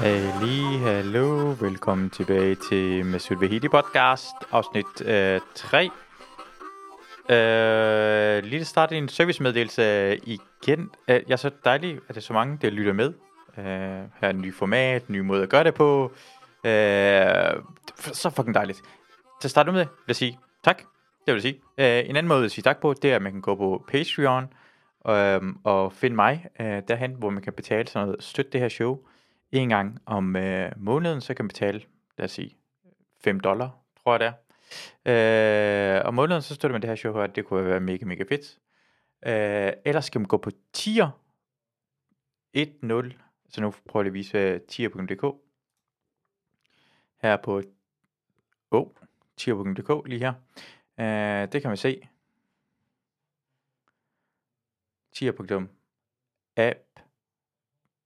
Halli, hallo, velkommen tilbage til Masud Vahidi podcast, afsnit øh, 3. Øh, lige starte en servicemeddelelse igen. Øh, jeg er så dejlig, at det er så mange, der lytter med. Øh, her er en ny format, en ny måde at gøre det på. Øh, så fucking dejligt. Til at starte med, vil jeg sige tak. Det vil sige. Øh, en anden måde at sige tak på, det er, at man kan gå på Patreon øh, og finde mig øh, derhen, hvor man kan betale sådan noget, støtte det her show en gang om øh, måneden, så kan man betale, lad os sige, 5 dollar, tror jeg det er. Øh, om måneden, så støtter man det her show her, det kunne være mega, mega fedt. Øh, ellers skal man gå på tier 1.0, så nu prøver jeg lige at vise øh, tier.dk. Her på oh, tier.dk lige her. Øh, det kan man se. tier.app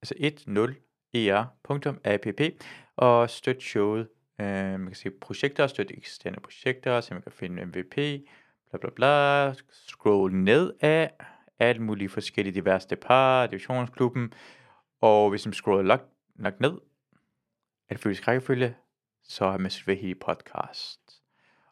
altså 1.0 er.app og støt showet. Øh, man kan se projekter, støt eksisterende projekter, så man kan finde MVP, bla bla bla, scroll ned af alt mulige forskellige diverse par, divisionsklubben, og hvis man scroller nok, lagt ned, alfabetisk rækkefølge, så er Masud hele podcast.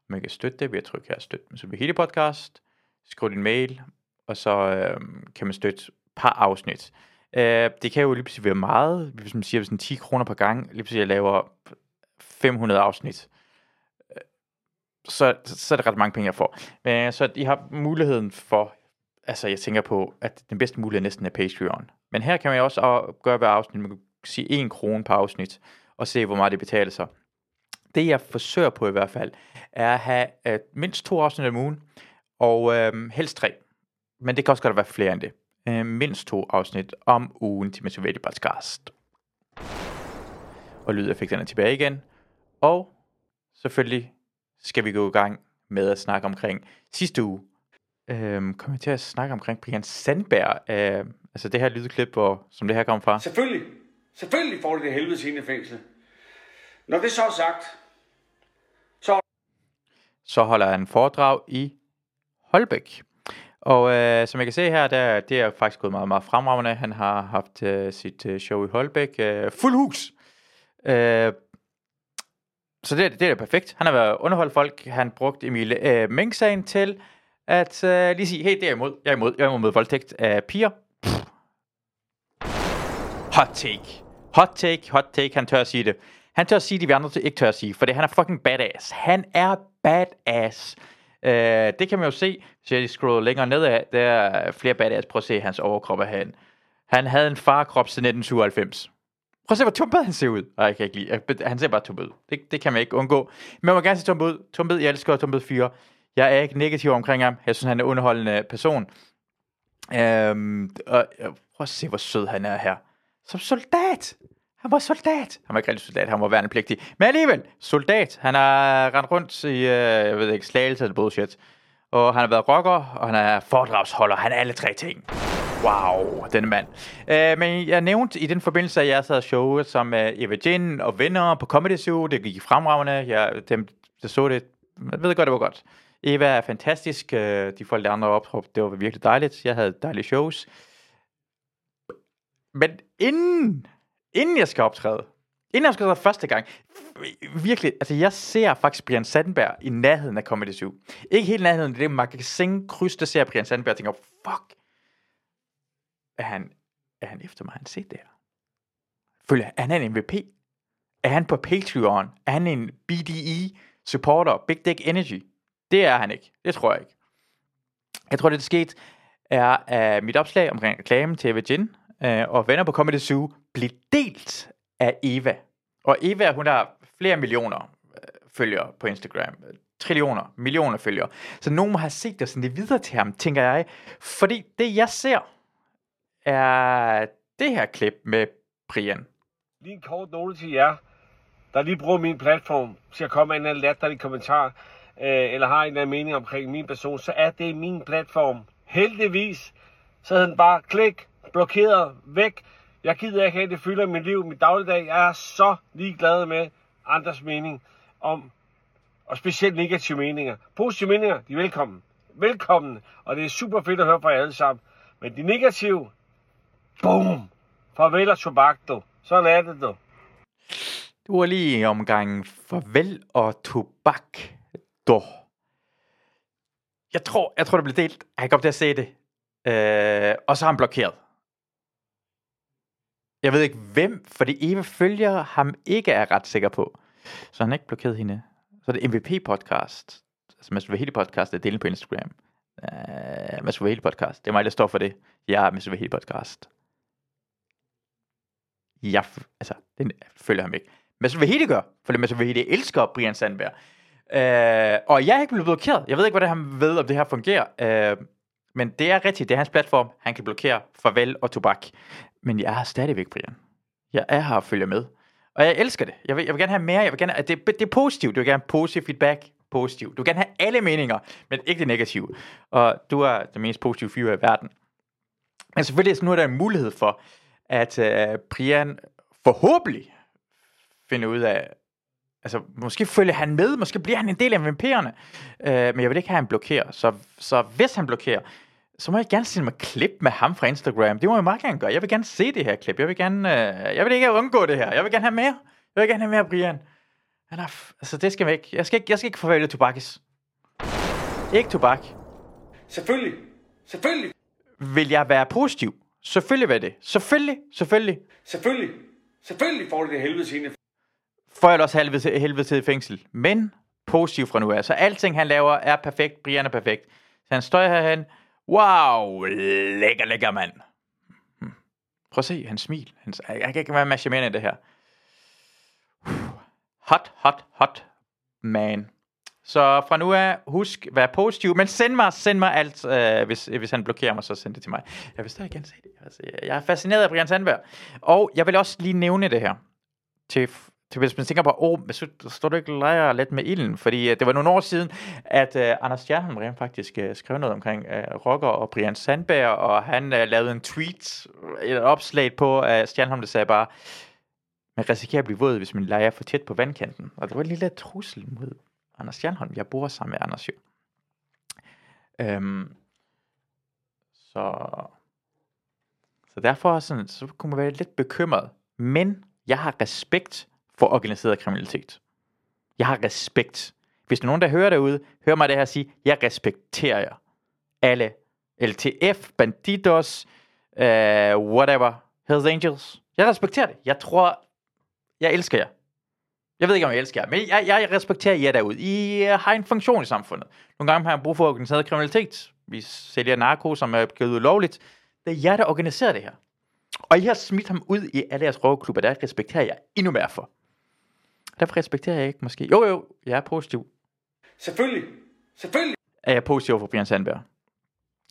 Man kan støtte det ved at trykke her, støt Masud hele podcast, skriv din mail, og så øh, kan man støtte par afsnit. Øh, det kan jo lige pludselig være meget, hvis man siger sådan 10 kroner per gang, lige pludselig jeg laver 500 afsnit. Øh, så, så er det ret mange penge, jeg får. Men, øh, så I har muligheden for, altså jeg tænker på, at den bedste mulighed næsten er Patreon. Men her kan man jo også gøre hver afsnit, man kan sige 1 krone per afsnit, og se, hvor meget det betaler sig. Det jeg forsøger på i hvert fald, er at have uh, mindst to afsnit om ugen, og uh, helst tre. Men det kan også godt være flere end det øh, mindst to afsnit om ugen til Motivated Podcast. Og lydeffekterne tilbage igen. Og selvfølgelig skal vi gå i gang med at snakke omkring sidste uge. Øhm, kommer vi til at snakke omkring Brian Sandberg. Øh, altså det her lydklip, hvor, som det her kommer fra. Selvfølgelig. Selvfølgelig får det det helvede sine fængsel. Når det så er sagt, så... Så holder han foredrag i Holbæk. Og øh, som jeg kan se her, der, det er faktisk gået meget, meget fremragende. Han har haft øh, sit øh, show i Holbæk. Øh, fuld hus! Øh, så det, det er perfekt. Han har været underholdt folk. Han brugt Emil øh, Mink-sagen til at øh, lige sige, hey, det er jeg imod. Jeg er imod, jeg er imod voldtægt af piger. Pff. Hot take. Hot take, hot take. Han tør at sige det. Han tør at sige det, vi andre ikke tør at sige, for det, han er fucking badass. Han er badass. Øh, det kan man jo se, hvis jeg scroller længere nedad, der er flere badass. Prøv at se hans overkrop af han. Han havde en farkrop siden 1997. Prøv at se, hvor tumpet han ser ud. Nej, jeg kan ikke lide. Han ser bare tumpet ud. Det, det kan man ikke undgå. Men man må gerne se tumpet ud. Tumpet, jeg elsker tumpet fyre. Jeg er ikke negativ omkring ham. Jeg synes, han er en underholdende person. Øhm, og, prøv at se, hvor sød han er her. Som soldat. Han var soldat. Han var ikke rigtig soldat, han var værnepligtig. Men alligevel, soldat. Han har rendt rundt i, øh, jeg ved ikke, slagelse eller bullshit. Og han har været rocker, og han er foredragsholder. Han er alle tre ting. Wow, denne mand. Øh, men jeg nævnte i den forbindelse, at jeg sad showet som øh, Eva Jin og venner på Comedy Zoo. Det gik fremragende. Jeg, dem, der så det, jeg ved godt, det var godt. Eva er fantastisk. Øh, de folk, der andre op, det var virkelig dejligt. Jeg havde dejlige shows. Men inden inden jeg skal optræde, inden jeg skal optræde første gang, virkelig, altså jeg ser faktisk Brian Sandberg i nærheden af Comedy Zoo. Ikke helt nærheden, det er magasin kryds, der ser Brian Sandberg og tænker, fuck, er han, er han efter mig, han set det her? Føler, er han en MVP? Er han på Patreon? Er han en BDE supporter? Big Dick Energy? Det er han ikke. Det tror jeg ikke. Jeg tror, det der skete, er at mit opslag omkring reklamen til Virgin, øh, og venner på Comedy Zoo blev delt af Eva. Og Eva, hun har flere millioner øh, følgere på Instagram. Trillioner, millioner følgere. Så nogen må have set det sådan det videre til ham, tænker jeg. Fordi det, jeg ser, er det her klip med Brian. Lige en kort note til jer, der lige bruger min platform til at komme med en eller anden latterlig kommentar, øh, eller har en eller anden mening omkring min person, så er det min platform. Heldigvis, så hedder den bare klik, blokeret, væk. Jeg gider ikke have, det fylder mit liv, mit dagligdag. Jeg er så ligeglad med andres mening om, og specielt negative meninger. Positive meninger, de er velkommen. Velkommen, og det er super fedt at høre fra jer alle sammen. Men de negative, boom, farvel og tobak, du. Sådan er det, du. Du var lige i omgangen farvel og tobak. du. Jeg tror, jeg tror, det blev delt. Jeg kan til at se det. Øh, og så har han blokeret. Jeg ved ikke hvem, fordi Eva følger ham ikke er ret sikker på. Så han har ikke blokeret hende. Så er det MVP-podcast. Altså Mads Vahedi podcast, det er delen på Instagram. Uh, Mads Vahedi podcast. Det er mig, der står for det. Jeg er Mads Vahedi podcast. Jeg, altså, den følger ham ikke. Mads Vahedi gør, for Mads Vahedi elsker Brian Sandberg. Uh, og jeg er ikke blevet blokeret. Jeg ved ikke, hvordan han ved, om det her fungerer. Uh, men det er rigtigt, det er hans platform. Han kan blokere farvel og tobak. Men jeg er stadigvæk Brian. Jeg er her og følger med. Og jeg elsker det. Jeg vil, jeg vil gerne have mere. Jeg vil gerne, det, det er positivt. Du vil gerne have positiv feedback. Positiv. Du vil gerne have alle meninger, men ikke det negative. Og du er den mest positive fyr i verden. Men selvfølgelig så nu er der en mulighed for, at uh, Brian forhåbentlig finder ud af, altså måske følger han med, måske bliver han en del af MVP'erne, uh, øh, men jeg vil ikke have, at han blokerer. Så, så hvis han blokerer, så må jeg gerne sende mig klip med ham fra Instagram. Det må jeg meget gerne gøre. Jeg vil gerne se det her klip. Jeg vil gerne, uh, jeg vil ikke undgå det her. Jeg vil gerne have mere. Jeg vil gerne have mere Brian. Han er, f- altså det skal ikke. Jeg skal ikke, jeg skal ikke forvælge tobakis. Ikke tobak. Selvfølgelig. Selvfølgelig. Vil jeg være positiv? Selvfølgelig vil det. Selvfølgelig, selvfølgelig. Selvfølgelig. Selvfølgelig får det det helvede sine. Får jeg også helvede, til- helvede til i fængsel. Men positiv fra nu af. Så alting han laver er perfekt. Brian er perfekt. Så han står herhen. Wow, lækker, lækker mand. Hmm. Prøv at se, hans smil. Hans, jeg, kan ikke være mashe mere end det her. Hot, hot, hot man. Så fra nu af, husk, vær positiv, men send mig, send mig alt, øh, hvis, hvis han blokerer mig, så send det til mig. Jeg vil stadig gerne se det. Altså, jeg er fascineret af Brian Sandberg. Og jeg vil også lige nævne det her, til, så hvis man tænker på, åh, oh, så står du ikke leger lidt med ilden, fordi øh, det var nogle år siden, at øh, Anders Stjernholm rent faktisk øh, skrev noget omkring øh, Rocker og Brian Sandberg, og han øh, lavede en tweet, et opslag på øh, Stjernholm, der sagde bare, man risikerer at blive våd, hvis man leger for tæt på vandkanten. Og det var en lille trussel mod Anders Stjernholm. Jeg bor sammen med Anders jo. Øhm, så, så derfor sådan, så kunne man være lidt bekymret. Men jeg har respekt for organiseret kriminalitet. Jeg har respekt. Hvis der er nogen, der hører derude, hører mig det her sige, jeg respekterer jer. Alle. LTF, Bandidos, uh, whatever, Hells Angels. Jeg respekterer det. Jeg tror, jeg elsker jer. Jeg ved ikke, om jeg elsker jer, men jeg, jeg respekterer jer derude. I uh, har en funktion i samfundet. Nogle gange har jeg brug for organiseret kriminalitet. Vi sælger narko, som er givet ulovligt. Det er jer, der organiserer det her. Og I har smidt ham ud i alle jeres røvklubber. Der respekterer jeg endnu mere for. Derfor respekterer jeg ikke måske. Jo, jo, jeg er positiv. Selvfølgelig. Selvfølgelig. Er jeg positiv for Brian Sandberg.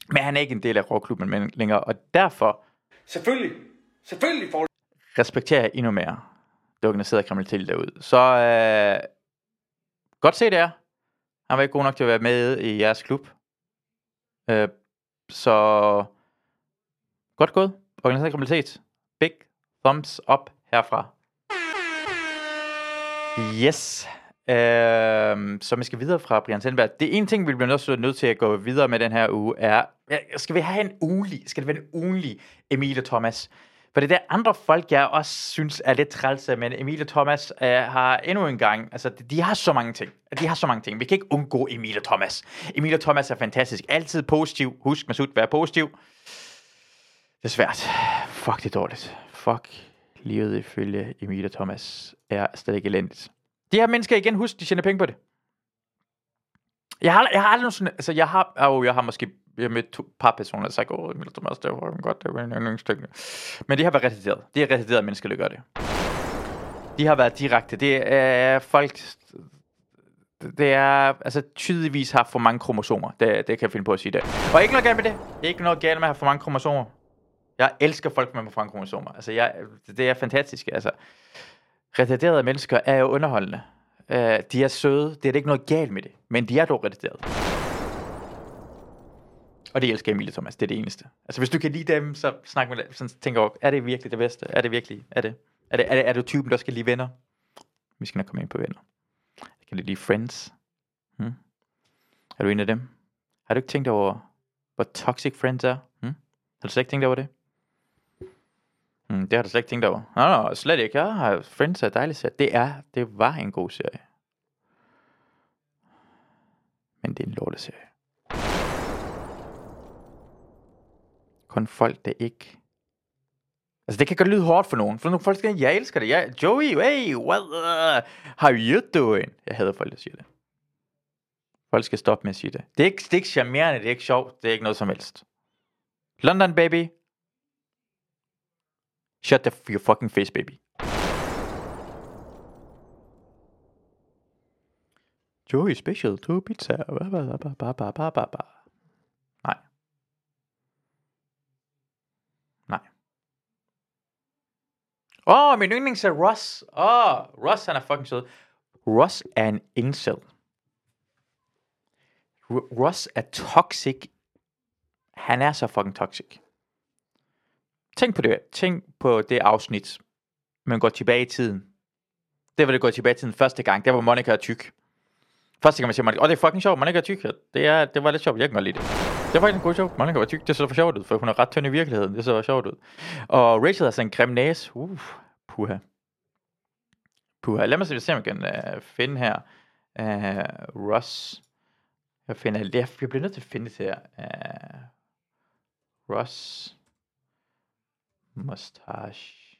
Men han er ikke en del af røvklubben men- længere, og derfor Selvfølgelig. Selvfølgelig det. respekterer jeg endnu mere det organiserede kriminalitet derude. Så øh, godt se det er. Han var ikke god nok til at være med i jeres klub. Øh, så godt gået. Organiseret kriminalitet. Big thumbs up herfra. Yes. Øh, så vi skal videre fra Brian Sandberg. Det ene ting, vi bliver nødt til at gå videre med den her uge, er, skal vi have en ugenlig, skal det være en ugenlig Emilie Thomas? For det er der andre folk, jeg også synes er lidt trælse, men Emilie Thomas øh, har endnu en gang, altså de, de har så mange ting. De har så mange ting. Vi kan ikke undgå Emilie Thomas. Emilie Thomas er fantastisk. Altid positiv. Husk, Masud, vær positiv. Det er svært. Fuck, det er dårligt. Fuck, livet ifølge Emilie Thomas er stadig elendigt. De her mennesker igen, husk, de tjener penge på det. Jeg har, jeg har aldrig sådan, altså jeg har, oh, jeg har måske jeg har mødt to par personer, der sagde, åh, Emilie Thomas, det var godt, det var en yndlingsstykke. Men de har været retarderet. Det er retarderet mennesker, der gør det. De har været direkte. Det er folk, det er, altså tydeligvis har for mange kromosomer. Det, det kan jeg finde på at sige det. Og ikke noget galt med det. Ikke noget galt med at have for mange kromosomer. Jeg elsker folk med for mange kromosomer. Altså, jeg, det er fantastisk. Altså, retarderede mennesker er jo underholdende. Uh, de er søde. Det er ikke noget galt med det. Men de er dog retarderede. Og det elsker Emilie Thomas. Det er det eneste. Altså, hvis du kan lide dem, så snak med dem. Sådan tænker op, er det virkelig det bedste? Er det virkelig? Er det? Er det, er det, er det typen, der skal lide venner? Vi skal nok komme ind på venner. Jeg kan lide friends. Hmm? Er du en af dem? Har du ikke tænkt over, hvor toxic friends er? Hmm? Har du slet ikke tænkt over det? Mm, det har du slet ikke tænkt over. Nå, nå, slet ikke. Jeg har Friends er dejligt serie. Det er, det var en god serie. Men det er en lorteserie. Kun folk, der ikke... Altså, det kan godt lyde hårdt for nogen. For nogle folk skal jeg elsker det. Jeg, Joey, hey, what uh, how you doing? Jeg hader folk, der siger det. Folk skal stoppe med at sige det. Det er ikke, det er ikke charmerende, det er ikke sjovt, det er ikke noget som helst. London, baby. Shut the your fucking face, baby. Joey special, to pizza. Ba, ba, ba, ba, ba, ba, ba, ba. Nej. Nej. Åh, oh, min yndlings er Ross. Åh, oh, Ross han er fucking sød. Ross er en incel. R- Ross er toxic. Han er så fucking toxic. Tænk på det. Tænk på det afsnit. Man går tilbage i tiden. Det var det går tilbage i tiden første gang. Der var Monica er tyk. Første gang man siger Monica. Åh, det er fucking sjovt. Monica er tyk. Det, er, det var lidt sjovt. Jeg kan godt lide det. Det var faktisk en god sjov. Monica var tyk. Det så for sjovt ud, for hun er ret tynd i virkeligheden. Det så for sjovt ud. Og Rachel har sådan en grim næse. Uh, puha. Puha. Lad mig se, om jeg kan uh, finde her. Uh, Ross. Jeg finder, jeg bliver nødt til at finde det her. Uh, Ross. Mustache.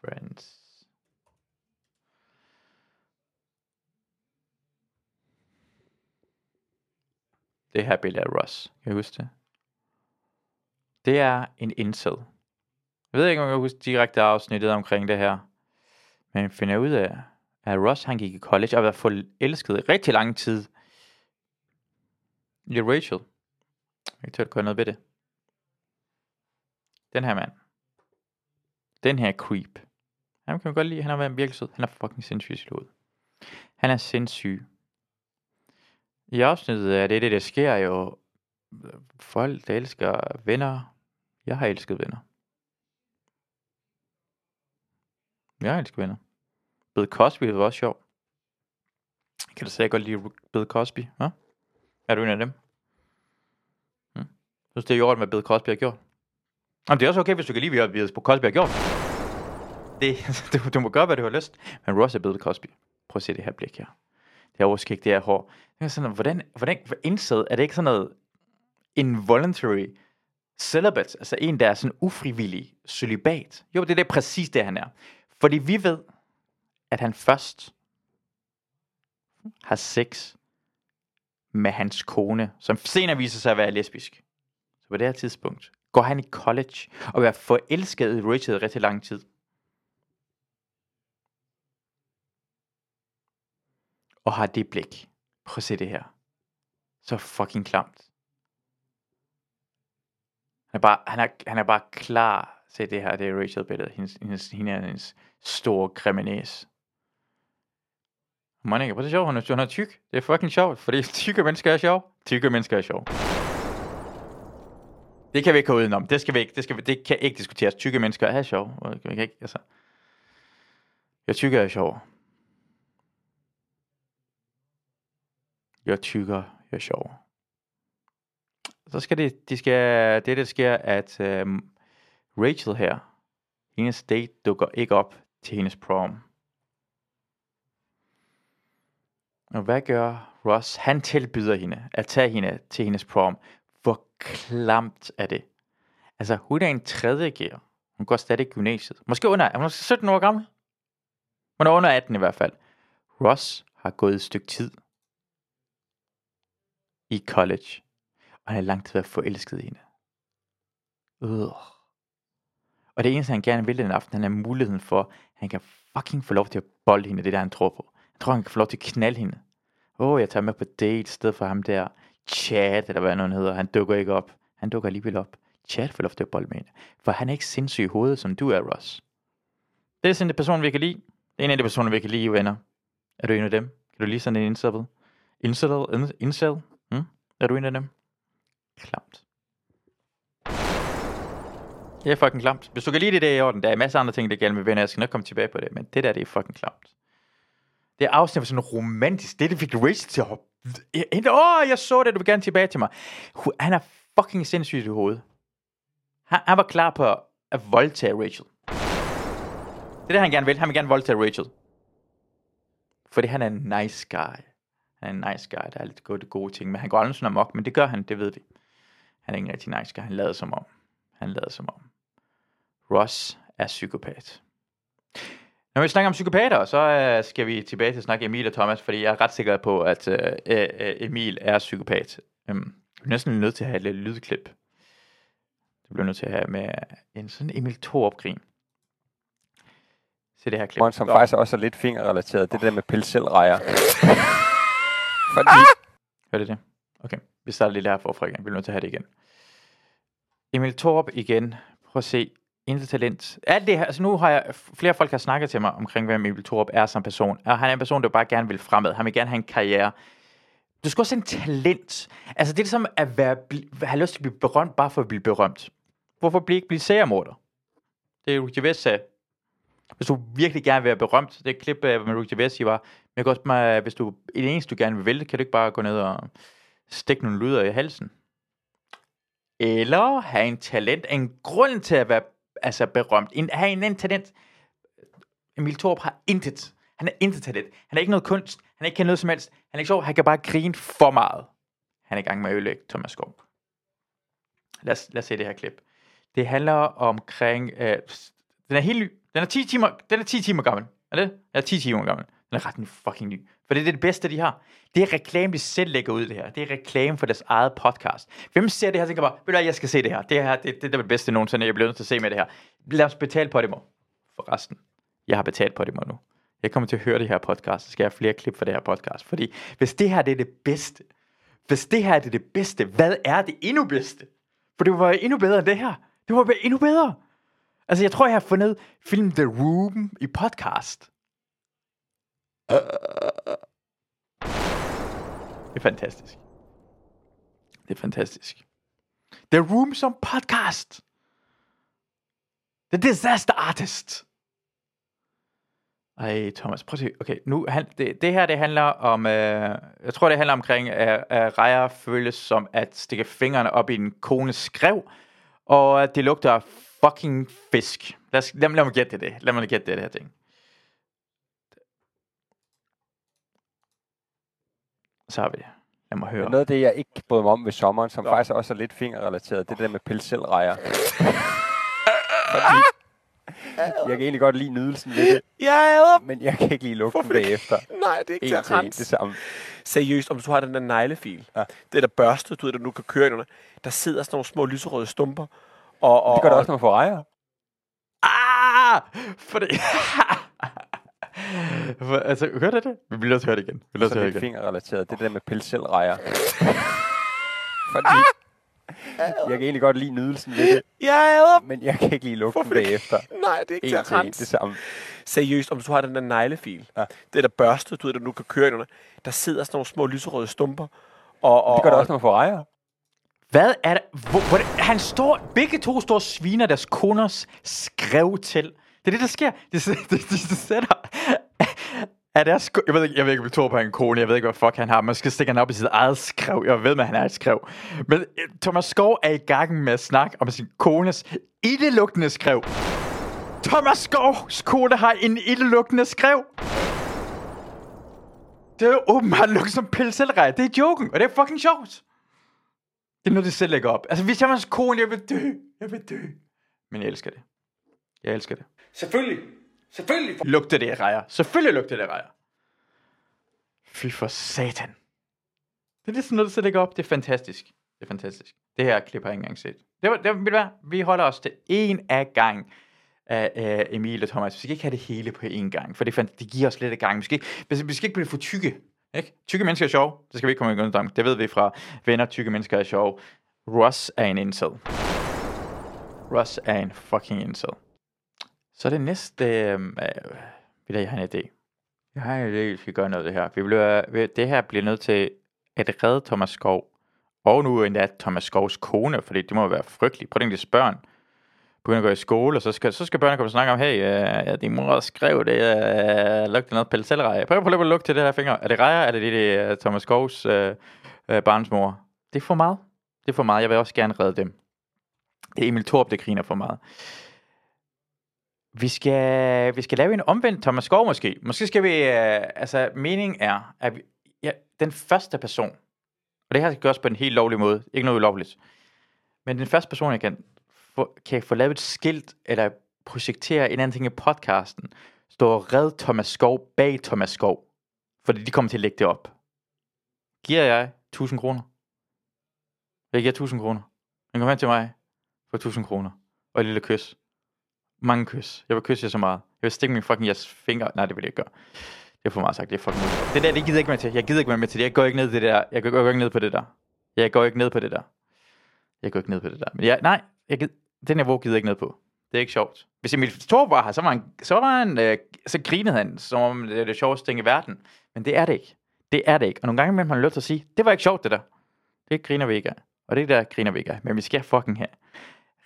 Friends. Det her billede af Ross. Kan I huske det? Det er en incel. Jeg ved ikke, om jeg kan huske direkte afsnittet omkring det her. Men finder ud af, at Ross han gik i college og var forelsket i rigtig lang tid i Rachel. Jeg kan tør gøre noget ved det. Den her mand. Den her creep. Han kan man godt lide. Han har været virkelig sød. Han er fucking sindssyg i. Han er sindssyg. I afsnittet er det det, der sker jo. Øh, folk, der elsker venner. Jeg har elsket venner. Jeg elsker venner. Bill Cosby var også sjov. Kan du sige godt lide Bill Cosby? Ja? Er du en af dem? Hmm? Synes det er i orden, hvad Bill Cosby har gjort? Jamen, det er også okay, hvis du kan lide, hvad Bill Cosby har gjort. Det, du, du må gøre, hvad du har lyst. Men Ross er Bill Cosby. Prøv at se det her blik her. Det her overskæg, det er hår. Det er sådan, hvordan, hvordan indsæd, er det ikke sådan noget involuntary celibate, altså en, der er sådan ufrivillig celibat? Jo, det er det præcis det, han er. Fordi vi ved, at han først har sex med hans kone, som senere viser sig at være lesbisk. Så på det her tidspunkt går han i college og er forelsket i Rachel rigtig lang tid. Og har det blik. Prøv at se det her. Så fucking klamt. Han er bare, han er, han er bare klar. Se det her, det er Rachel billedet. Hendes, hendes, hendes, hendes store grimme man ikke, prøv er sjov, hun er, hun er tyk. Det er fucking sjovt, fordi tykke mennesker er sjov. Tykke mennesker er sjov. Det kan vi ikke gå udenom. Det skal vi ikke, det, skal vi, det kan ikke diskuteres. Tykke mennesker er sjov. Vi kan ikke, altså. Jeg tykker er sjov. Jeg tykker, jeg er sjov. Så skal det, de skal, det der sker, at um, Rachel her, hendes date dukker ikke op til hendes prom. Og hvad gør Ross? Han tilbyder hende at tage hende til hendes prom. Hvor klamt er det? Altså, hun er en tredje gear. Hun går stadig i gymnasiet. Måske under, er hun 17 år gammel? Hun er under 18 i hvert fald. Ross har gået et stykke tid i college. Og han er langt til at forelsket i hende. Øh. Og det eneste, han gerne vil den aften, han har muligheden for, at han kan fucking få lov til at bolde hende, det der, han tror på. Tror, han kan få lov til at knalde hende. Åh, oh, jeg tager med på date, i stedet for ham der. Chad, eller hvad han hedder. Han dukker ikke op. Han dukker alligevel op. Chad får lov til at bolde med hende. For han er ikke sindssyg i hovedet, som du er, Ross. Det er sådan en person, vi kan lide. Det er en af de personer, vi kan lide, venner. Er du en af dem? Kan du lide sådan en indsættet? Indsættet? Indsæt? Hmm? Er du en af dem? Klamt. Det er fucking klamt. Hvis du kan lide det, det er i orden. Der er masser af andre ting, der gælder med venner. Jeg skal nok komme tilbage på det. Men det der, det er fucking klamt. Det er afsnit var sådan romantisk. Det, det fik Rachel til at Åh, oh, jeg så det, du vil gerne tilbage til mig. Han er fucking sindssygt i hovedet. Han, han var klar på at voldtage Rachel. Det er det, han gerne vil. Han vil gerne voldtage Rachel. Fordi han er en nice guy. Han er en nice guy, der er lidt gode, gode ting. Men han går aldrig sådan amok, men det gør han, det ved vi. Han er ikke en rigtig nice guy. Han lader som om. Han lader som om. Ross er psykopat. Når vi snakker om psykopater, så øh, skal vi tilbage til at snakke Emil og Thomas, fordi jeg er ret sikker på, at øh, øh, Emil er psykopat. Øhm, vi er næsten nødt til at have et lille lydklip. Det bliver nødt til at have med en sådan Emil Thorup-grin. Se det her klip. Morgen, som faktisk også er lidt fingerrelateret. Det der med pelselrejer. Fordi Hør det det? Okay, vi starter lige her forfra igen. Vi bliver nødt til at have det igen. Emil Thorup igen. Prøv at se. Intet talent. Alt det her, altså nu har jeg, flere folk har snakket til mig omkring, hvem Emil Thorup er som person. Og han er en person, der bare gerne vil fremad. Han vil gerne have en karriere. Du skal også have en talent. Altså det er ligesom at være, have lyst til at blive berømt, bare for at blive berømt. Hvorfor blive ikke blive seriemorder? Det er jo Gervais sagde. Hvis du virkelig gerne vil være berømt, det er et klip øh, af, hvad Ricky Gervais siger var, men jeg kan også bare, øh, hvis du er det eneste, du gerne vil vælge, kan du ikke bare gå ned og stikke nogle lyder i halsen? Eller have en talent, en grund til at være altså berømt. En, have en en talent. Emil Thorup har intet. Han er intet talent. Han er ikke noget kunst. Han er ikke kan noget som helst. Han er ikke sjov. Han kan bare grine for meget. Han er i gang med at ødelægge Thomas Skov. Lad os, lad os se det her klip. Det handler omkring... Øh, den er helt ny. Den er 10 timer, den er 10 timer gammel. Er det? Er 10 timer gammel. Den er ret fucking ny. For det er det bedste, de har. Det er reklame, de selv lægger ud det her. Det er reklame for deres eget podcast. Hvem ser det her og tænker bare, ved du jeg skal se det her. Det her, det, det, det er det bedste nogensinde, jeg bliver nødt til at se med det her. Lad os betale på det, mor. Forresten, jeg har betalt på det, mor nu. Jeg kommer til at høre det her podcast, så skal jeg have flere klip for det her podcast. Fordi hvis det her det er det bedste, hvis det her det er det bedste, hvad er det endnu bedste? For det var endnu bedre end det her. Det var endnu bedre. Altså, jeg tror, jeg har fundet film The Room i podcast. Det er fantastisk. Det er fantastisk. The Room som podcast. The Disaster Artist. Ej, Thomas, prøv at se. Okay, nu, han, det, det her, det handler om, øh, jeg tror, det handler omkring, at at rejer føles som at stikke fingrene op i en kones skrev, og at det lugter fucking fisk. Lad, os, lad, lad mig gætte det. Lad mig gætte det, det her ting. Så har vi det. Lad mig høre. noget af det, jeg ikke brød mig om ved sommeren, som faktisk også er lidt fingerrelateret, det der med pelselrejer. Fordi jeg kan egentlig godt lide nydelsen ved det, Jeg æder. men jeg kan ikke lide lugten bagefter. Nej, det er ikke En til at en, rense. det samme. Seriøst, om du har den der neglefil, Ja. det der børste, du ved, der nu kan køre ind under, der sidder sådan nogle små lyserøde stumper. Og, og, Det gør det og, også, når man får rejer. Ah! For det... For, altså, hør det det? Vi bliver høre det igen. Vi bliver nødt Så til at høre lidt det igen. fingerrelateret, det der med pelselrejer. Fordi jeg kan egentlig godt lide nydelsen ved det, Jeg æder. men jeg kan ikke lugten Hvorfor ikke? bagefter. Nej, det er ikke En til at til en, rense. det samme. Seriøst, om du har den der neglefil, Ja. det der børste, du ved, der nu kan køre ind under, der sidder sådan nogle små lyserøde stumper. Og, og, Det gør det og, også, når man får rejer. Hvad er det? Hvor, hvor, han står, begge to står og sviner deres koners skrev til. Det er det, der sker. Det, det, det, det, sætter... Er det sko- jeg, ved ikke, jeg ved ikke, om vi tror på en kone. Jeg ved ikke, hvad fuck han har. Måske stikker han op i sit eget skrev. Jeg ved, at han er et skrev. Men øh, Thomas Skov er i gang med at snakke om sin kones ildelugtende skrev. Thomas Skovs kone har en ildelugtende skrev. Det er jo åbenbart lukket som pilselrej. Det er joken, og det er fucking sjovt. Det er noget, de selv lægger op. Altså, hvis jeg var hans kone, jeg vil dø. Jeg vil dø. Men jeg elsker det. Jeg elsker det. Selvfølgelig. Selvfølgelig. Lugter det af rejer. Selvfølgelig lugter det af rejer. Fy for satan. Det er lidt sådan noget, der selv lægger op. Det er fantastisk. Det er fantastisk. Det her klip har jeg ikke engang set. Det var, det var, være. Vi holder os til en af gang af af Emil og Thomas. Vi skal ikke have det hele på én gang, for det, det giver os lidt af gang. Vi skal, ikke, vi skal ikke blive for tykke. Ikke? Tykke mennesker er sjove. Det skal vi ikke komme i om. Det ved vi fra venner. Tykke mennesker er sjove. Ross er en incel. Ross er en fucking incel. Så det næste... Øhm, øh, vil jeg have en idé. Jeg har en idé, vi skal gøre noget af det her. Vi bliver, det her bliver nødt til at redde Thomas Skov. Og nu endda Thomas Skovs kone, fordi det må være frygteligt. Prøv at tænke, det børn. begynder at gå i skole, og så skal, så skal børnene komme og snakke om, hey, øh, din mor skrev det, øh, lugte noget pelletelreje. Prøv, prøv lige at lugte til det her finger. Er det rejer? eller Er det det, uh, øh, Thomas Skovs øh, øh, barnsmor? Det er for meget. Det er for meget. Jeg vil også gerne redde dem. Det er Emil Torp, der griner for meget. Vi skal, vi skal lave en omvendt Thomas Skov måske. Måske skal vi, øh, altså meningen er, at vi, ja, den første person, og det her skal gøres på en helt lovlig måde, ikke noget ulovligt, men den første person, jeg kan få, kan få lavet et skilt, eller projektere en anden ting i podcasten, står red Thomas Skov bag Thomas Skov, fordi de kommer til at lægge det op. Giver jeg 1000 kroner? Jeg giver 1000 kroner. Han kommer hen til mig for 1000 kroner. Og et lille kys. Mange kys. Jeg vil kysse jer så meget. Jeg vil stikke min fucking jeres fingre. Nej, det vil jeg ikke gøre. Det er for meget sagt. Det er fucking Det der, det gider jeg ikke med til. Jeg gider ikke med til det. Jeg går ikke ned til det der. Jeg går, går ikke ned på det der. Jeg går ikke ned på det der. Jeg går ikke ned på det der. Men jeg, nej, jeg gider, den niveau gider jeg ikke ned på. Det er ikke sjovt. Hvis Emil Thor var her, så var han, så var han, øh, så grinede han, som om det er det sjoveste ting i verden. Men det er det ikke. Det er det ikke. Og nogle gange imellem har man lyst til at sige, det var ikke sjovt det der. Det griner vi ikke af. Og det der griner vi ikke af. Men vi skal fucking have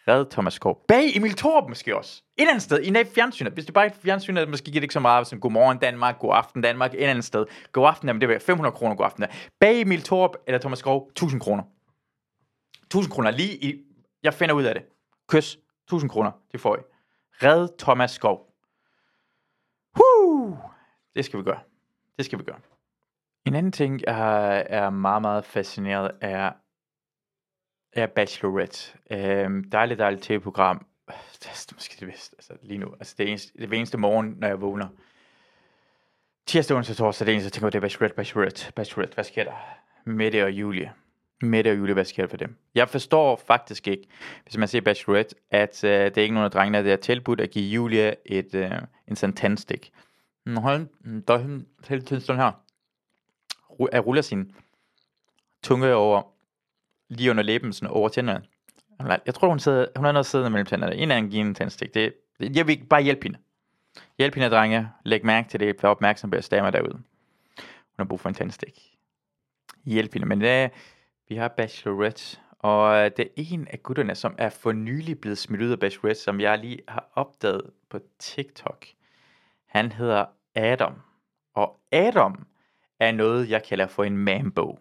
redde Thomas Skov. Bag Emil Torp måske også. Et andet sted. I en fjernsynet. Hvis det bare er fjernsynet, måske giver det ikke så meget som Godmorgen Danmark, God Aften Danmark, et andet sted. God Aften, jamen det vil 500 kroner God Aften. Der. Bag Emil Torp eller Thomas Skov, 1000 kroner. 1000 kroner lige i... Jeg finder ud af det. Kys. 1000 kroner. Det får I. Red Thomas Skov. Huh! Det skal vi gøre. Det skal vi gøre. En anden ting, jeg er meget, meget fascineret af, er Bachelorette. Øhm, dejligt, dejligt tv-program. Det er måske det bedste, altså lige nu. Altså det, eneste, det eneste morgen, når jeg vågner. Tirsdag, onsdag, torsdag, det eneste, jeg tænker, det er Bachelorette, Bachelorette, Bachelorette. Hvad sker der? Mette og Julie. Mette og Julie, hvad sker der for dem? Jeg forstår faktisk ikke, hvis man ser Bachelorette, at øh, det er ikke nogen af drengene, der er tilbudt at give Julie et, øh, en sådan tandstik. Hold, der er hele tiden sådan her. Jeg ruller sin tunge over, lige under læben, sådan over tænderne. Jeg tror, hun, sidder, hun har noget siddende mellem tænderne. En anden giver en tandstik. Det, jeg vil bare hjælpe hende. Hjælp hende, drenge. Læg mærke til det. Vær opmærksom på at stammer derude. Hun har brug for en tandstik. Hjælp hende. Men det er, vi har Bachelorette, og øh, det er en af gutterne, som er for nylig blevet smidt ud af Bachelorette, som jeg lige har opdaget på TikTok. Han hedder Adam. Og Adam er noget, jeg kalder for en mambo.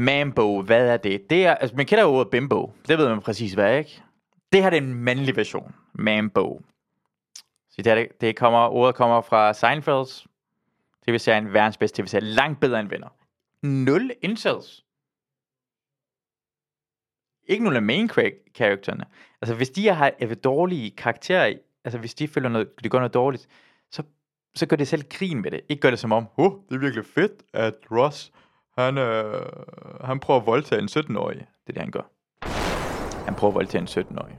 Mambo, hvad er det? Det er, altså man kender jo ordet bimbo. Det ved man præcis hvad, ikke? Det her er en mandlig version. Mambo. Så det, det kommer, ordet kommer fra Seinfelds. tv-serien, verdens bedste tv-serie. Langt bedre end venner. Nul incels. Ikke nogen af main karaktererne. Altså hvis de har dårlige karakterer, altså hvis de føler noget, de gør noget dårligt, så, så gør det selv grin med det. Ikke gør det som om, oh, det er virkelig fedt, at Ross, han, øh, han prøver at voldtage en 17-årig. Det er det, han gør. Han prøver at voldtage en 17-årig.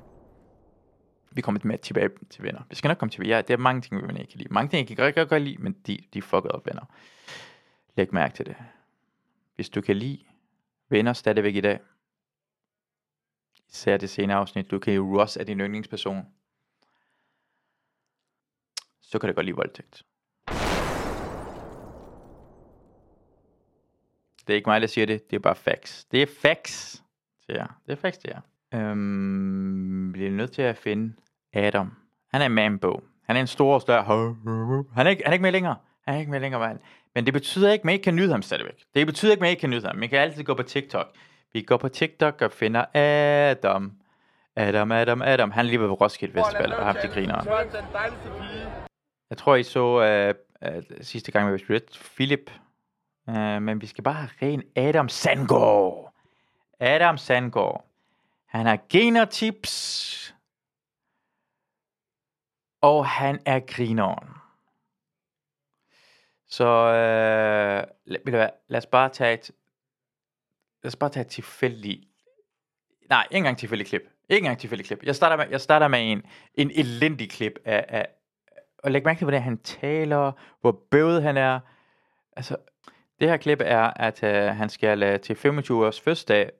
Vi kommer med tilbage til venner. Vi skal nok komme til Ja, det er mange ting, vi ikke kan lide. Mange ting, jeg kan godt, godt lide, men de, de er op venner. Læg mærke til det. Hvis du kan lide venner stadigvæk i dag, især det senere afsnit, du kan jo Ross er din yndlingsperson, så kan det godt lide voldtægt. Det er ikke mig, der siger det, det er bare facts. Det er facts, siger jeg. Det er facts, det er. Øhm, bliver nødt til at finde Adam. Han er en mambo. Han er en stor og større. Han er ikke, han er ikke med længere. Han er ikke med længere, mand. Men det betyder ikke, at man ikke kan nyde ham stadigvæk. Det betyder ikke, at man ikke kan nyde ham. Man kan altid gå på TikTok. Vi går på TikTok og finder Adam. Adam, Adam, Adam. Han er lige ved Roskilde Festival og har haft de griner. Jeg tror, I så uh, uh, sidste gang, vi var Philip. Uh, men vi skal bare have ren Adam Sandgaard. Adam Sandgaard. Han har genertips. Og han er grineren. Så øh, lad, lad, lad os bare tage et, lad os bare tage et tilfældigt, nej, ikke engang tilfældigt klip. Ikke engang tilfældigt klip. Jeg starter med, jeg starter med en, en elendig klip af, af og læg mærke til, hvordan han taler, hvor bøvet han er. Altså, det her klip er, at øh, han skal øh, til 25 års fødselsdag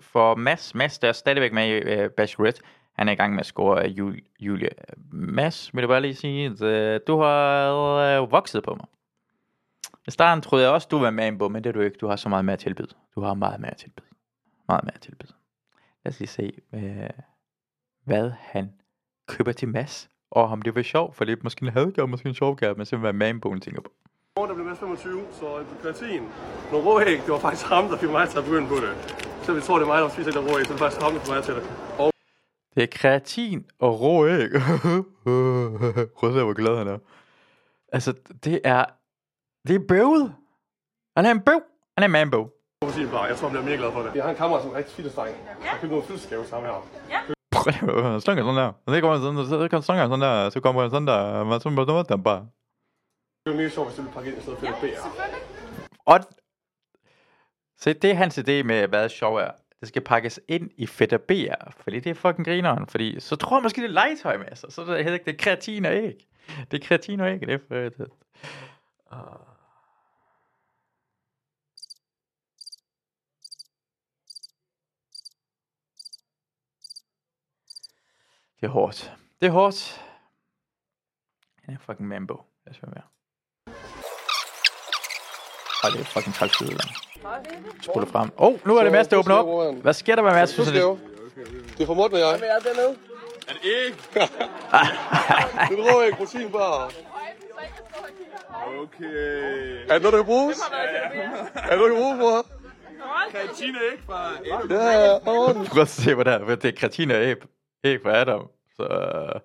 for Mads. Mads, der er stadigvæk med i øh, Bachelorette. Han er i gang med at score af Jul- Julie. Mads, vil du bare lige sige, at øh, du har øh, vokset på mig. I starten troede jeg også, du var med i en men det er du ikke. Du har så meget mere at tilbyde. Du har meget mere at tilbyde. Meget mere at tilbyde. Lad os lige se. Øh, hvad han køber til Mads. Og om det var sjovt, for det er måske en hadgave, måske en sjov gave, men simpelthen hvad manbogen tænker på. Der blev Mads 25, så kreatin. Nogle rå æg, det var faktisk ham, der fik mig til at begynde på det. Så vi tror, det er mig, der spiser lidt rå æg, så det er faktisk ham, der får mig til det. Og Det er kreatin og rå æg. Prøv at se, hvor glad han er. Altså, det er... Det er bøvet. Han er en bøv. Han er en manbo. protein bare, jeg tror, han bliver mere glad for det. Jeg har en kammerat, som er rigtig fitnessdreng. Jeg har købt nogle fødselsgave til ham her. Prøv at sådan der. Så kommer sådan, så kan slanger sådan der, så kommer sådan der, man så noget der bare. Det er jo mega sjovt, hvis du vil pakke ind i stedet for et BR. Og se, det er hans idé med, hvad sjov er. Det skal pakkes ind i fedt og BR, fordi det er fucking grineren. Fordi så tror jeg måske, det er legetøj med sig. Så er det ikke, det er kreatin og æg. Det er kreatin og æg, det er fedt. Uh. Det er hårdt. Det er hårdt. Han er fucking mambo. Lad os høre mere. Ej, det er fucking træls ud, der. Spole frem. Åh, oh, nu er det Mads, der åbner op. Hvad sker der med Mads? Fødselsgave. Det er fra Morten og jeg. Hvad er dernede? Er det æg? det er æg, protein bare. Okay. Er det noget, der kan bruges? Er det noget, der kan bruges, bror? Kreatin er æg fra Ja, ja, orden. Prøv at se, hvad der er. Det er kreatin og æg, æg fra Adam. Så, øh,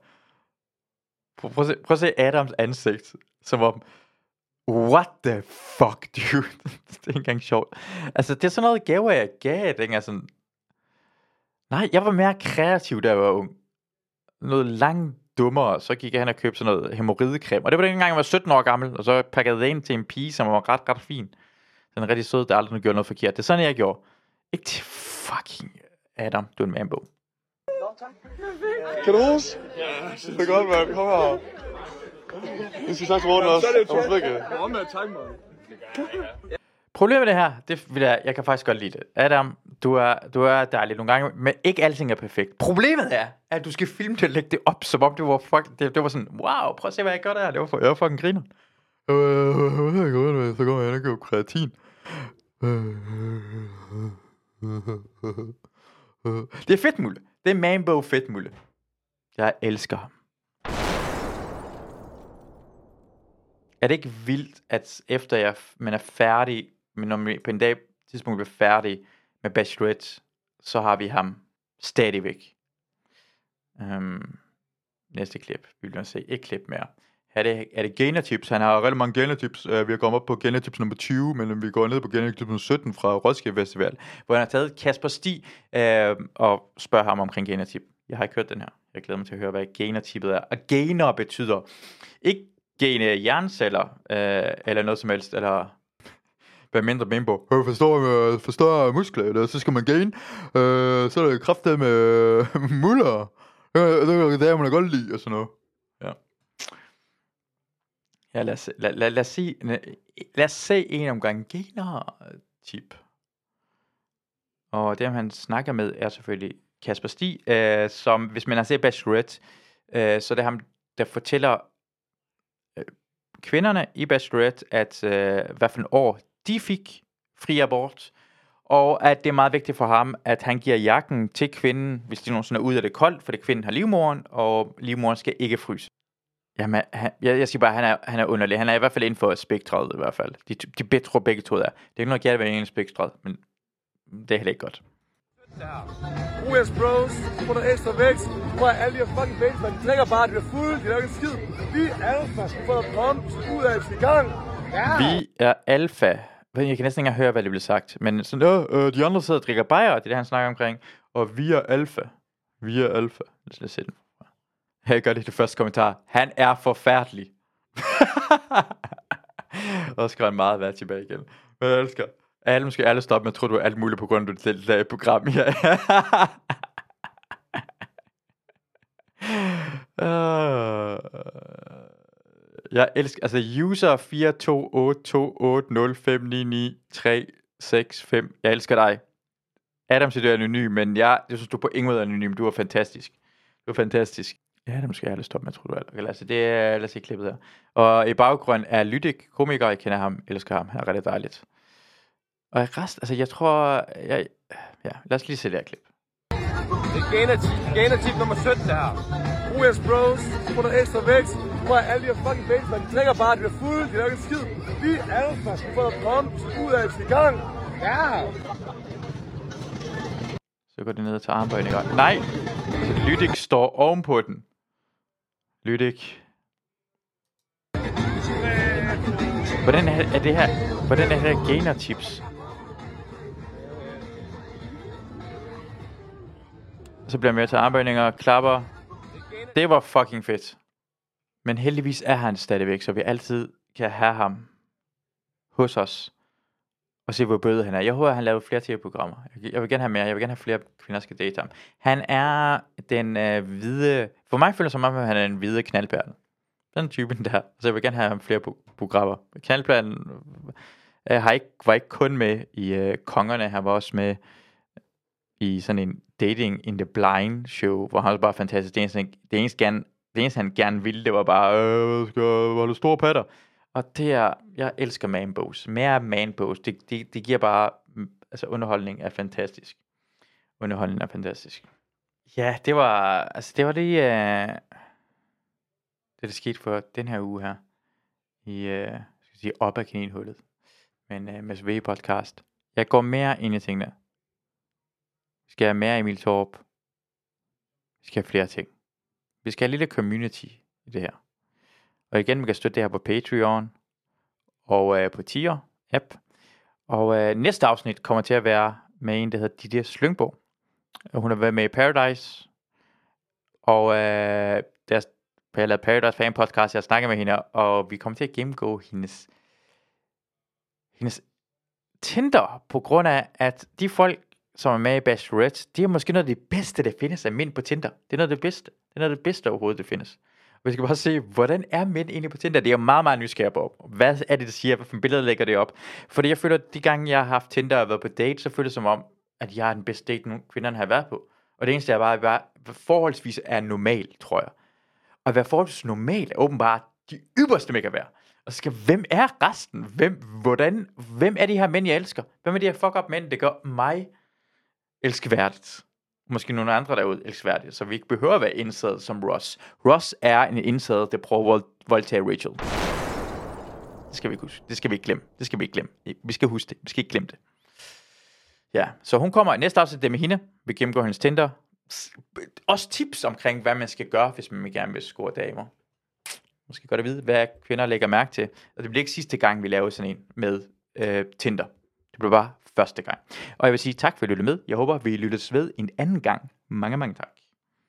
prøv, prøv, at se, prøv at se Adams ansigt. Som om, what the fuck, dude? det er ikke engang sjovt. Altså, det er sådan noget gaver, jeg gav, dengang sådan... Nej, jeg var mere kreativ, da jeg var ung. Noget langt dummere, så gik jeg hen og købte sådan noget hemorridecreme. Og det var dengang, jeg var 17 år gammel, og så pakkede jeg det ind til en pige, som var ret, ret fin. Den er rigtig sød, der aldrig gjorde noget forkert. Det er sådan, jeg gjorde. Ikke til fucking Adam, du er en manbo. Kan du huske? Ja, det er godt, mand. Kom her. Vi skal snakke til Morten også. Så er det jo Problemet med det her, det vil jeg, jeg kan faktisk godt lide det. Adam, du er, du er dejlig nogle gange, men ikke alting er perfekt. Problemet er, at du skal filme det og lægge det op, som om det var, fuck, det, det var sådan, wow, prøv at se, hvad jeg gør der. Det var, for, jeg var fucking griner. Øh, Så kommer jeg ind og køber kreatin. Det er fedtmulle. Det er Mambo fedtmulle. Jeg elsker ham. Er det ikke vildt, at efter jeg, man er færdig, men når man på en dag tidspunkt bliver færdig med Bachelorette, så har vi ham stadigvæk. Øhm, næste klip. Vi vil se et klip mere. Er det, er det genotips. Han har rigtig mange genotips. Uh, øh, vi har kommet op på genotips nummer 20, men vi går ned på genotips nummer 17 fra Roskilde Festival, hvor han har taget Kasper Sti uh, og spørger ham omkring genotip. Jeg har ikke hørt den her. Jeg glæder mig til at høre, hvad genotippet er. Og gener betyder ikke gene jernceller, øh, eller noget som helst, eller være mindre bimbo. på. Øh, forstår, øh, forstår muskler, eller så skal man gain. Øh, så er det kraftet med øh, muller. Øh, det, det man godt lide, og sådan noget. Ja. Ja, lad os, lad, lad, lad, os se, lad os se en omgang gener-tip. Og dem han snakker med er selvfølgelig Kasper Sti, øh, som hvis man har set Bachelorette, øh, så det er ham, der fortæller kvinderne i Bachelorette, at øh, hvad for en år de fik fri abort, og at det er meget vigtigt for ham, at han giver jakken til kvinden, hvis de nogensinde er ude af det koldt, fordi kvinden har livmoren, og livmoren skal ikke fryse. Jamen, han, jeg, jeg siger bare, at han er, han er underlig. Han er i hvert fald inden for spektret i hvert fald. De, de tror begge to der. Det er ikke noget galt ved en spektret, men det er heller ikke godt. US Bros, få noget ekstra vægt. Prøv at alle de her fucking babes, man drikker bare, de bliver fulde, de laver ikke en skid. Vi er alfa, få noget pump, ud af i gang. Ja. Vi er alfa. Men Jeg kan næsten ikke engang høre, hvad det blev sagt. Men sådan, øh, øh, de andre sidder og drikker bajer, det er det, han snakker omkring. Og vi er alfa. Vi er alfa. Lad os lige se den. Jeg gør det i det første kommentar. Han er forfærdelig. og så skal han meget være tilbage igen. Men jeg elsker. Alle skal alle stoppe med at tro, du er alt muligt på grund af selv der program her. uh, jeg elsker, altså user 4282805993665. Jeg elsker dig. Adam siger, du er anonym, men jeg, jeg synes, du er på ingen måde anonym. Du er fantastisk. Du er fantastisk. Ja, det måske jeg aldrig stoppe med, tror du. Okay, altså, det er, lad os se klippet her. Og i baggrund er Lydik, komiker, jeg kender ham, elsker ham, han er rigtig dejligt. Og i rest, altså jeg tror, jeg, ja, lad os lige se det her klip. Det er gainer-tip. Gainer-tip nummer 17, det her. Jeres bros, få noget ekstra vækst. Prøv at alle de her fucking babes, man, drikker bare, de bliver fulde, de laver ikke skid. Vi er alfa, får noget pump, ud af i gang. Ja! Så går det ned til armbøjninger. Nej! Så Lydik står ovenpå den. Lydik. Hvordan er, er det her? Hvordan er det her gainer tips? Så bliver han med til armbøjninger, klapper. Det var fucking fedt. Men heldigvis er han stadigvæk, så vi altid kan have ham hos os. Og se, hvor bøde han er. Jeg håber, at han laver flere tv-programmer. Jeg, vil gerne have mere. Jeg vil gerne have flere kvinder, der skal date ham. Han er den øh, hvide... For mig føles det som om, at han er en hvide knaldperle. Den typen der. Så jeg vil gerne have ham flere programmer. Knaldperlen øh, har ikke, var ikke kun med i øh, Kongerne. Han var også med i sådan en Dating in the Blind show, hvor han var bare fantastisk. Det eneste, han- det eneste, han, det eneste han gerne ville, det var bare, øh, skal jeg holde store patter. Og det er, jeg elsker manbows. Mere manbows. Det, det, det giver bare, altså underholdning er fantastisk. Underholdning er fantastisk. Ja, det var, altså det var det, øh, det der skete for den her uge her. I, øh, skal jeg sige, op ad kaninhullet. Men øh, med V podcast. Jeg går mere ind i tingene. Vi skal have mere Emil Torp. Vi skal have flere ting. Vi skal have en lille community i det her. Og igen, man kan støtte det her på Patreon og øh, på Tier app. Og øh, næste afsnit kommer til at være med en, der hedder Didier Slyngbo. Hun har været med i Paradise. Og øh, der, jeg har lavet Paradise Fan Podcast, jeg snakker med hende, og vi kommer til at gennemgå hendes, hendes Tinder, på grund af, at de folk, som er med i Bachelorette, de er måske noget af det bedste, der findes af mænd på Tinder. Det er noget af det bedste. Det er noget af det bedste overhovedet, der findes. Og vi skal bare se, hvordan er mænd egentlig på Tinder? Det er jeg meget, meget nysgerrig på. Hvad er det, der siger? Hvilke billeder lægger det op? Fordi jeg føler, at de gange, jeg har haft Tinder og været på date, så føles det som om, at jeg er den bedste date, nogen kvinderne har været på. Og det eneste, jeg bare, bare forholdsvis er normal, tror jeg. Og at være forholdsvis normal er åbenbart de ypperste, man kan være. Og så skal, hvem er resten? Hvem, hvordan, hvem er de her mænd, jeg elsker? Hvem er de her fuck up mænd, der gør mig elskværdigt? Måske nogle andre derude elskværdige, så vi ikke behøver at være indsat som Ross. Ross er en indsat, der prøver at voldtage Rachel. Det skal vi ikke huske. Det skal vi ikke glemme. Det skal vi ikke glemme. Vi skal huske det. Vi skal ikke glemme det. Ja, så hun kommer i næste afsnit, det med hende. Vi gennemgår hendes Tinder. Også tips omkring, hvad man skal gøre, hvis man gerne vil score damer. Måske godt at vide, hvad kvinder lægger mærke til. Og det bliver ikke sidste gang, vi laver sådan en med øh, Tinder. Det bliver bare første gang. Og jeg vil sige tak for at lytte med. Jeg håber, vi lyttes ved en anden gang. Mange, mange tak.